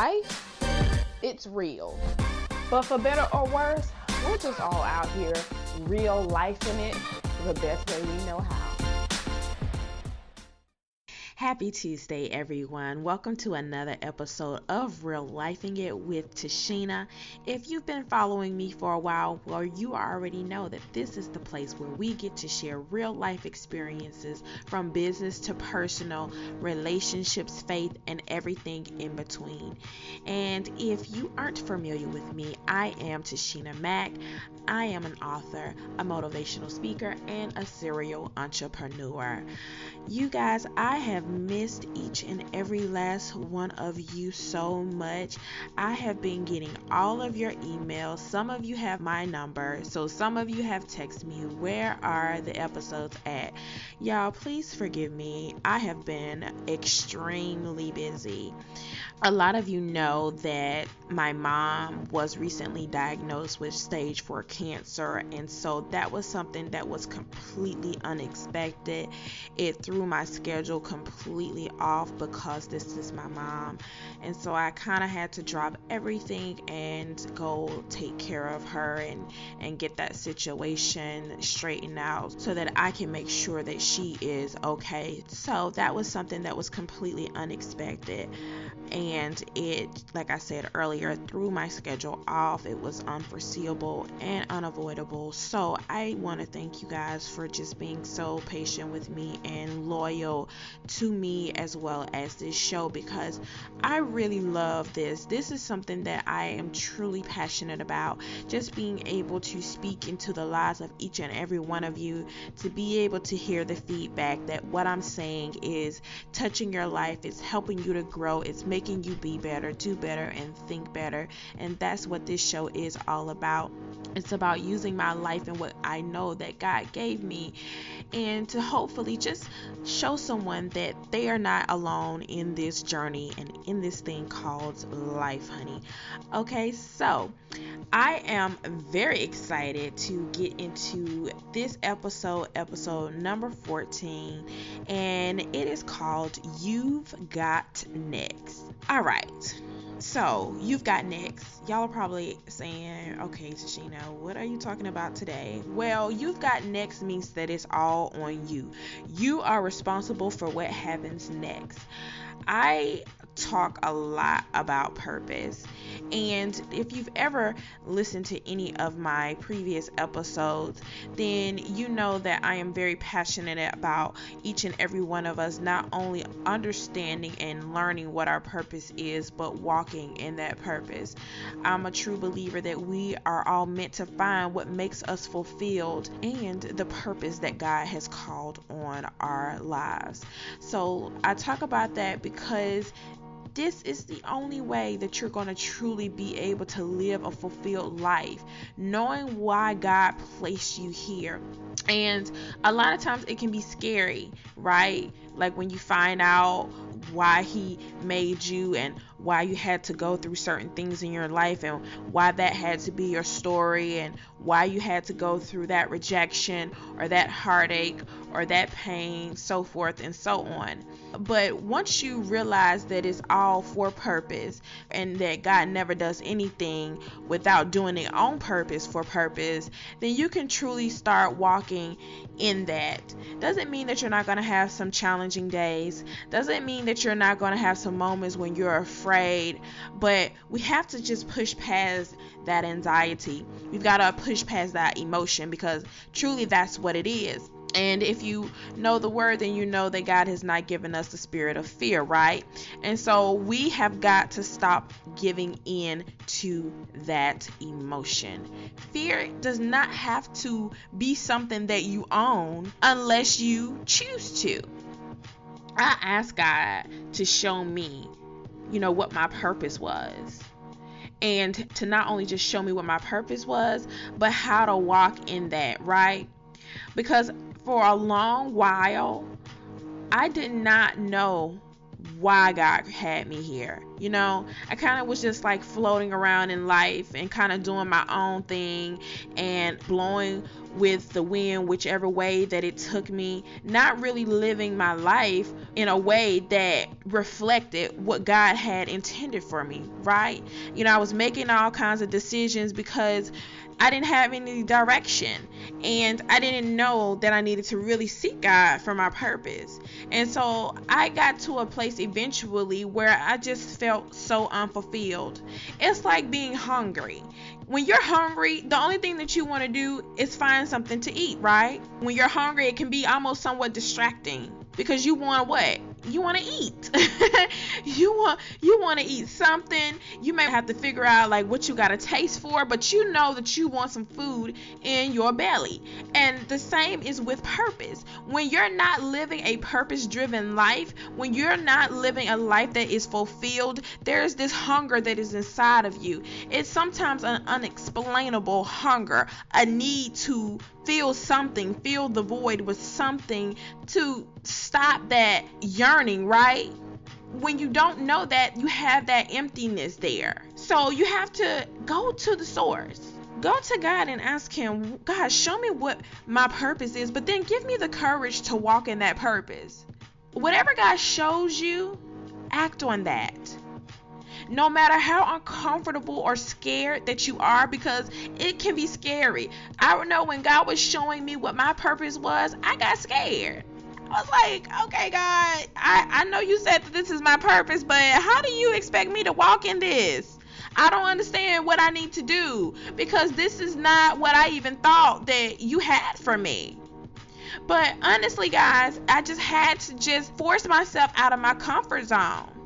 life, it's real. But for better or worse, we're just all out here real life in it the best way we know how. Happy Tuesday, everyone. Welcome to another episode of Real Lifing It with Tashina. If you've been following me for a while, well, you already know that this is the place where we get to share real life experiences from business to personal, relationships, faith, and everything in between. And if you aren't familiar with me, I am Tashina Mack. I am an author, a motivational speaker, and a serial entrepreneur. You guys, I have missed each and every last one of you so much. I have been getting all of your emails. Some of you have my number, so some of you have texted me, Where are the episodes at? Y'all, please forgive me. I have been extremely busy. A lot of you know that my mom was recently diagnosed with stage 4 cancer, and so that was something that was completely unexpected. It threw my schedule completely off because this is my mom, and so I kind of had to drop everything and go take care of her and and get that situation straightened out so that I can make sure that she is okay. So that was something that was completely unexpected and it like i said earlier threw my schedule off. It was unforeseeable and unavoidable. So i want to thank you guys for just being so patient with me and loyal to me as well as this show because i really love this. This is something that i am truly passionate about just being able to speak into the lives of each and every one of you to be able to hear the feedback that what i'm saying is touching your life. It's helping you to grow. It's making making you be better, do better, and think better. And that's what this show is all about. It's about using my life and what I know that God gave me, and to hopefully just show someone that they are not alone in this journey and in this thing called life, honey. Okay, so I am very excited to get into this episode, episode number 14, and it is called You've Got Next. All right. So, you've got next. Y'all are probably saying, okay, Tashina, what are you talking about today? Well, you've got next means that it's all on you. You are responsible for what happens next. I talk a lot about purpose. And if you've ever listened to any of my previous episodes, then you know that I am very passionate about each and every one of us not only understanding and learning what our purpose is, but walking in that purpose. I'm a true believer that we are all meant to find what makes us fulfilled and the purpose that God has called on our lives. So I talk about that because this is the only way that you're going to truly be able to live a fulfilled life, knowing why God placed you here. And a lot of times it can be scary, right? Like when you find out why He made you and why you had to go through certain things in your life and why that had to be your story and why you had to go through that rejection or that heartache or that pain, so forth and so on. But once you realize that it's all for purpose and that God never does anything without doing it on purpose for purpose, then you can truly start walking in that. Doesn't mean that you're not going to have some challenging days, doesn't mean that you're not going to have some moments when you're afraid, but we have to just push past that anxiety. We've got to push past that emotion because truly that's what it is. And if you know the word, then you know that God has not given us the spirit of fear, right? And so we have got to stop giving in to that emotion. Fear does not have to be something that you own unless you choose to. I asked God to show me, you know, what my purpose was and to not only just show me what my purpose was, but how to walk in that, right? Because for a long while, I did not know why God had me here. You know, I kind of was just like floating around in life and kind of doing my own thing and blowing with the wind whichever way that it took me, not really living my life in a way that reflected what God had intended for me, right? You know, I was making all kinds of decisions because I didn't have any direction and I didn't know that I needed to really seek God for my purpose. And so I got to a place eventually where I just felt so unfulfilled. It's like being hungry. When you're hungry, the only thing that you want to do is find something to eat, right? When you're hungry, it can be almost somewhat distracting because you want what? You want to eat. you want you want to eat something. You may have to figure out like what you got a taste for, but you know that you want some food in your belly. And the same is with purpose. When you're not living a purpose-driven life, when you're not living a life that is fulfilled, there's this hunger that is inside of you. It's sometimes an unexplainable hunger, a need to feel something, fill the void with something to stop that yearning, right? When you don't know that, you have that emptiness there. So you have to go to the source. Go to God and ask Him, God, show me what my purpose is, but then give me the courage to walk in that purpose. Whatever God shows you, act on that no matter how uncomfortable or scared that you are, because it can be scary. I don't know when God was showing me what my purpose was, I got scared. I was like, okay, God, I, I know you said that this is my purpose, but how do you expect me to walk in this? I don't understand what I need to do because this is not what I even thought that you had for me. But honestly, guys, I just had to just force myself out of my comfort zone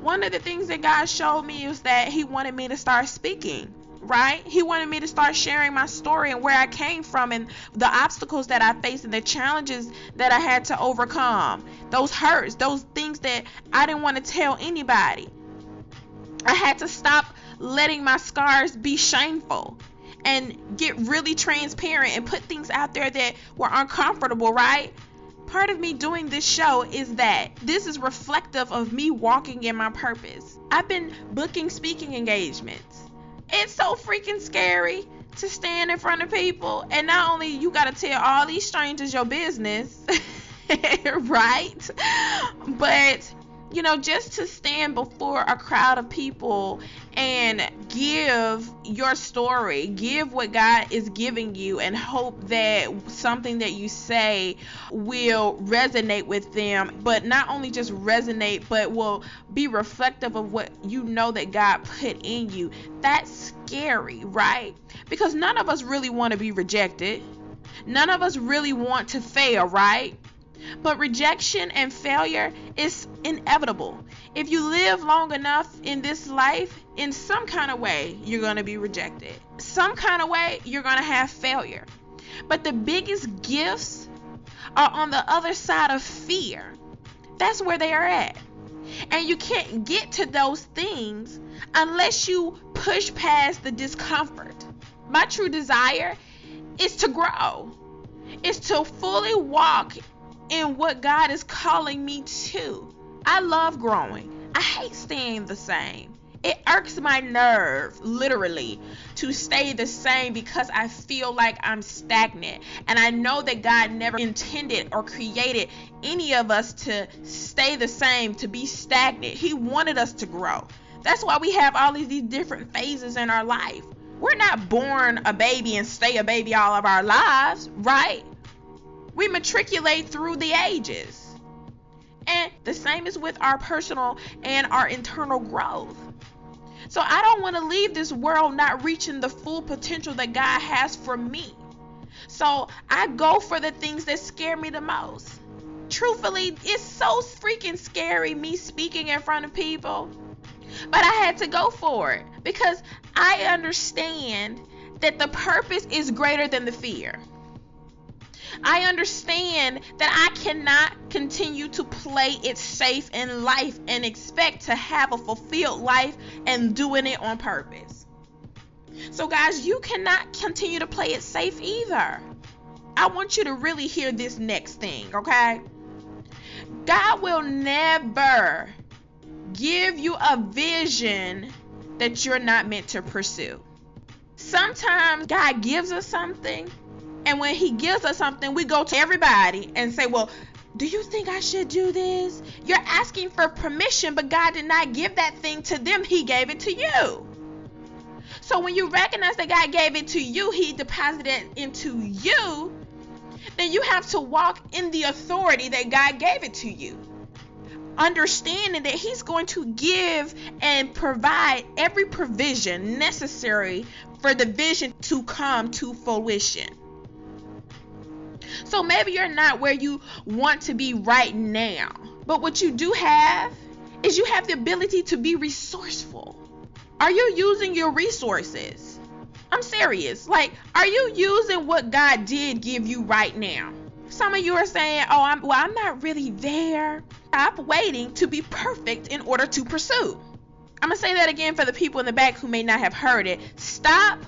one of the things that God showed me was that He wanted me to start speaking right? He wanted me to start sharing my story and where I came from and the obstacles that I faced and the challenges that I had to overcome. Those hurts, those things that I didn't want to tell anybody. I had to stop letting my scars be shameful and get really transparent and put things out there that were uncomfortable, right? Part of me doing this show is that this is reflective of me walking in my purpose. I've been booking speaking engagements. It's so freaking scary to stand in front of people and not only you got to tell all these strangers your business, right? But you know, just to stand before a crowd of people and give your story, give what God is giving you, and hope that something that you say will resonate with them, but not only just resonate, but will be reflective of what you know that God put in you. That's scary, right? Because none of us really want to be rejected. None of us really want to fail, right? But rejection and failure is inevitable. If you live long enough in this life, in some kind of way, you're going to be rejected. Some kind of way, you're going to have failure. But the biggest gifts are on the other side of fear. That's where they are at. And you can't get to those things unless you push past the discomfort. My true desire is to grow, is to fully walk in what God is calling me to. I love growing. I hate staying the same. It irks my nerve, literally, to stay the same because I feel like I'm stagnant. And I know that God never intended or created any of us to stay the same, to be stagnant. He wanted us to grow. That's why we have all these different phases in our life. We're not born a baby and stay a baby all of our lives, right? We matriculate through the ages. And the same is with our personal and our internal growth. So I don't want to leave this world not reaching the full potential that God has for me. So I go for the things that scare me the most. Truthfully, it's so freaking scary me speaking in front of people. But I had to go for it because I understand that the purpose is greater than the fear. I understand that I cannot continue to play it safe in life and expect to have a fulfilled life and doing it on purpose. So, guys, you cannot continue to play it safe either. I want you to really hear this next thing, okay? God will never give you a vision that you're not meant to pursue. Sometimes God gives us something, and when He gives us something, we go to everybody and say, Well, do you think I should do this? You're asking for permission, but God did not give that thing to them, He gave it to you. So when you recognize that God gave it to you, He deposited it into you, then you have to walk in the authority that God gave it to you. Understanding that He's going to give and provide every provision necessary for the vision to come to fruition. So maybe you're not where you want to be right now, but what you do have is you have the ability to be resourceful. Are you using your resources? I'm serious. Like, are you using what God did give you right now? Some of you are saying, "Oh, I'm well, I'm not really there." Stop waiting to be perfect in order to pursue. I'm going to say that again for the people in the back who may not have heard it. Stop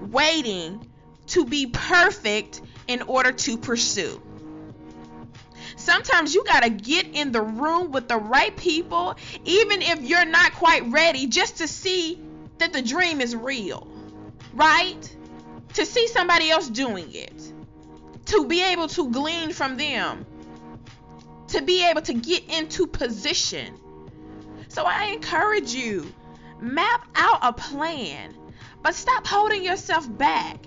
waiting to be perfect in order to pursue. Sometimes you got to get in the room with the right people, even if you're not quite ready, just to see that the dream is real, right? To see somebody else doing it, to be able to glean from them, to be able to get into position. So I encourage you map out a plan, but stop holding yourself back.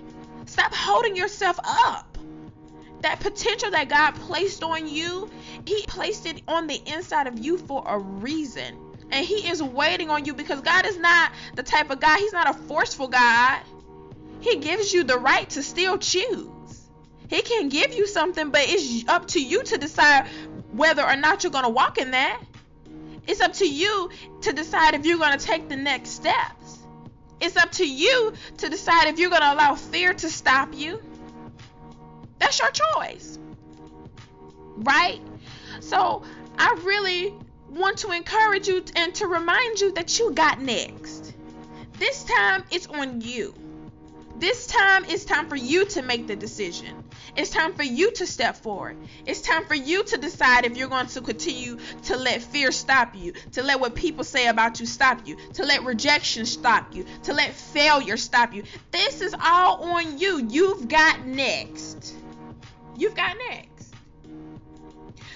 Stop holding yourself up that potential that God placed on you, He placed it on the inside of you for a reason. And He is waiting on you because God is not the type of God, He's not a forceful God. He gives you the right to still choose. He can give you something, but it's up to you to decide whether or not you're going to walk in that. It's up to you to decide if you're going to take the next steps. It's up to you to decide if you're going to allow fear to stop you that's your choice. Right? So I really want to encourage you and to remind you that you got next. This time it's on you. This time it's time for you to make the decision. It's time for you to step forward. It's time for you to decide if you're going to continue to let fear stop you, to let what people say about you stop you, to let rejection stop you, to let failure stop you. This is all on you. You've got next you've got next.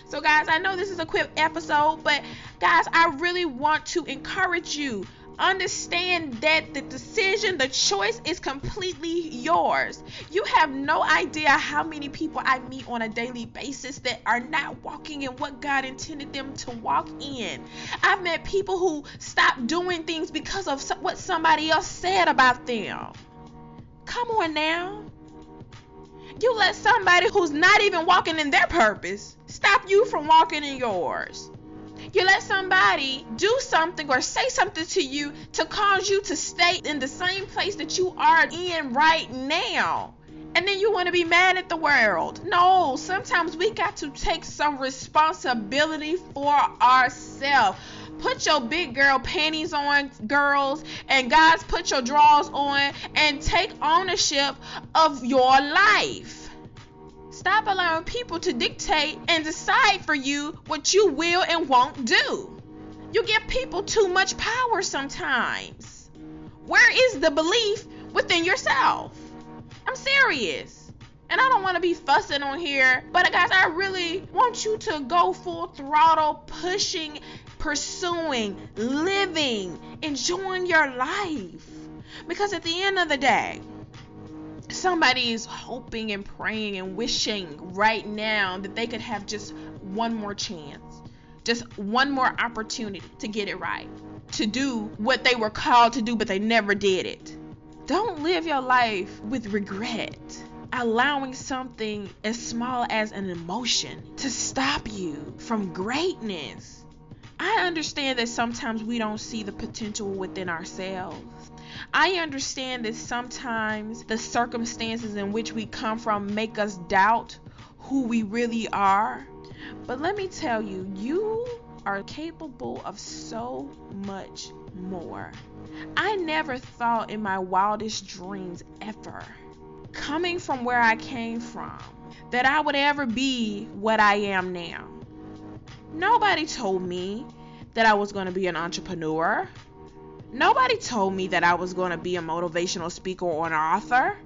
So, guys, I know this is a quick episode, but guys, I really want to encourage you. Understand that the decision, the choice is completely yours. You have no idea how many people I meet on a daily basis that are not walking in what God intended them to walk in. I've met people who stopped doing things because of what somebody else said about them. Come on now. You let somebody who's not even walking in their purpose stop you from walking in yours. You let somebody do something or say something to you to cause you to stay in the same place that you are in right now. And then you want to be mad at the world. No, sometimes we got to take some responsibility for ourselves. Put your big girl panties on, girls, and guys, put your drawers on and take ownership of your life. Stop allowing people to dictate and decide for you what you will and won't do. You give people too much power sometimes. Where is the belief within yourself? I'm serious. And I don't want to be fussing on here, but guys, I really want you to go full throttle, pushing pursuing, living, enjoying your life. Because at the end of the day, somebody is hoping and praying and wishing right now that they could have just one more chance, just one more opportunity to get it right, to do what they were called to do, but they never did it. Don't live your life with regret, allowing something as small as an emotion to stop you from greatness. I understand that sometimes we don't see the potential within ourselves. I understand that sometimes the circumstances in which we come from make us doubt who we really are. But let me tell you, you are capable of so much more. I never thought in my wildest dreams ever, coming from where I came from, that I would ever be what I am now. Nobody told me that I was going to be an entrepreneur. Nobody told me that I was going to be a motivational speaker or an author.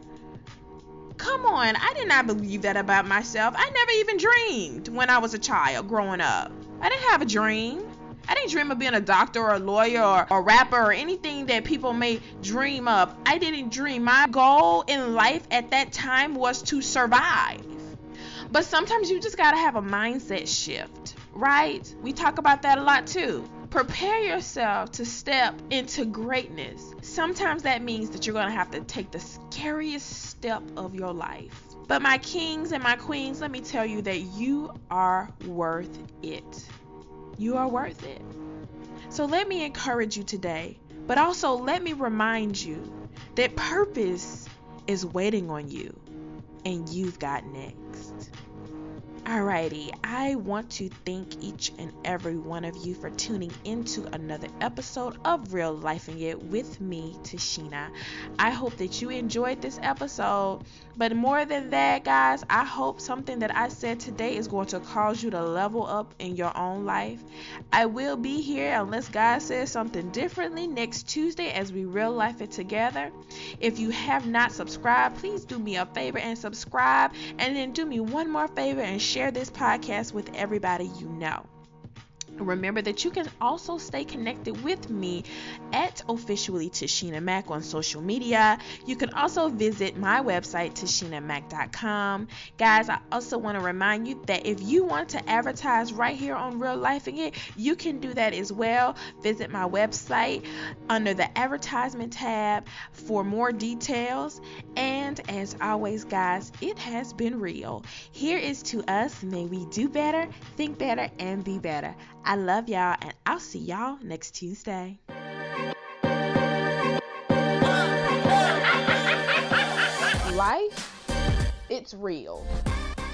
Come on, I did not believe that about myself. I never even dreamed when I was a child growing up. I didn't have a dream. I didn't dream of being a doctor or a lawyer or a rapper or anything that people may dream of. I didn't dream. My goal in life at that time was to survive. But sometimes you just got to have a mindset shift, right? We talk about that a lot too. Prepare yourself to step into greatness. Sometimes that means that you're going to have to take the scariest step of your life. But my kings and my queens, let me tell you that you are worth it. You are worth it. So let me encourage you today, but also let me remind you that purpose is waiting on you and you've got next. Alrighty, I want to thank each and every one of you for tuning into another episode of Real Lifing It with me, Tashina. I hope that you enjoyed this episode, but more than that, guys, I hope something that I said today is going to cause you to level up in your own life. I will be here unless God says something differently next Tuesday as we real life it together. If you have not subscribed, please do me a favor and subscribe, and then do me one more favor and share share this podcast with everybody you know. Remember that you can also stay connected with me at officially Tashina Mac on social media. You can also visit my website, tashinamac.com. Guys, I also want to remind you that if you want to advertise right here on Real Lifing It, you can do that as well. Visit my website under the advertisement tab for more details. And as always, guys, it has been real. Here is to us. May we do better, think better, and be better. I love y'all, and I'll see y'all next Tuesday. Life, it's real.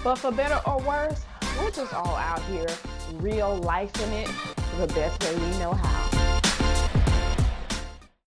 But for better or worse, we're just all out here real lifing it the best way we know how.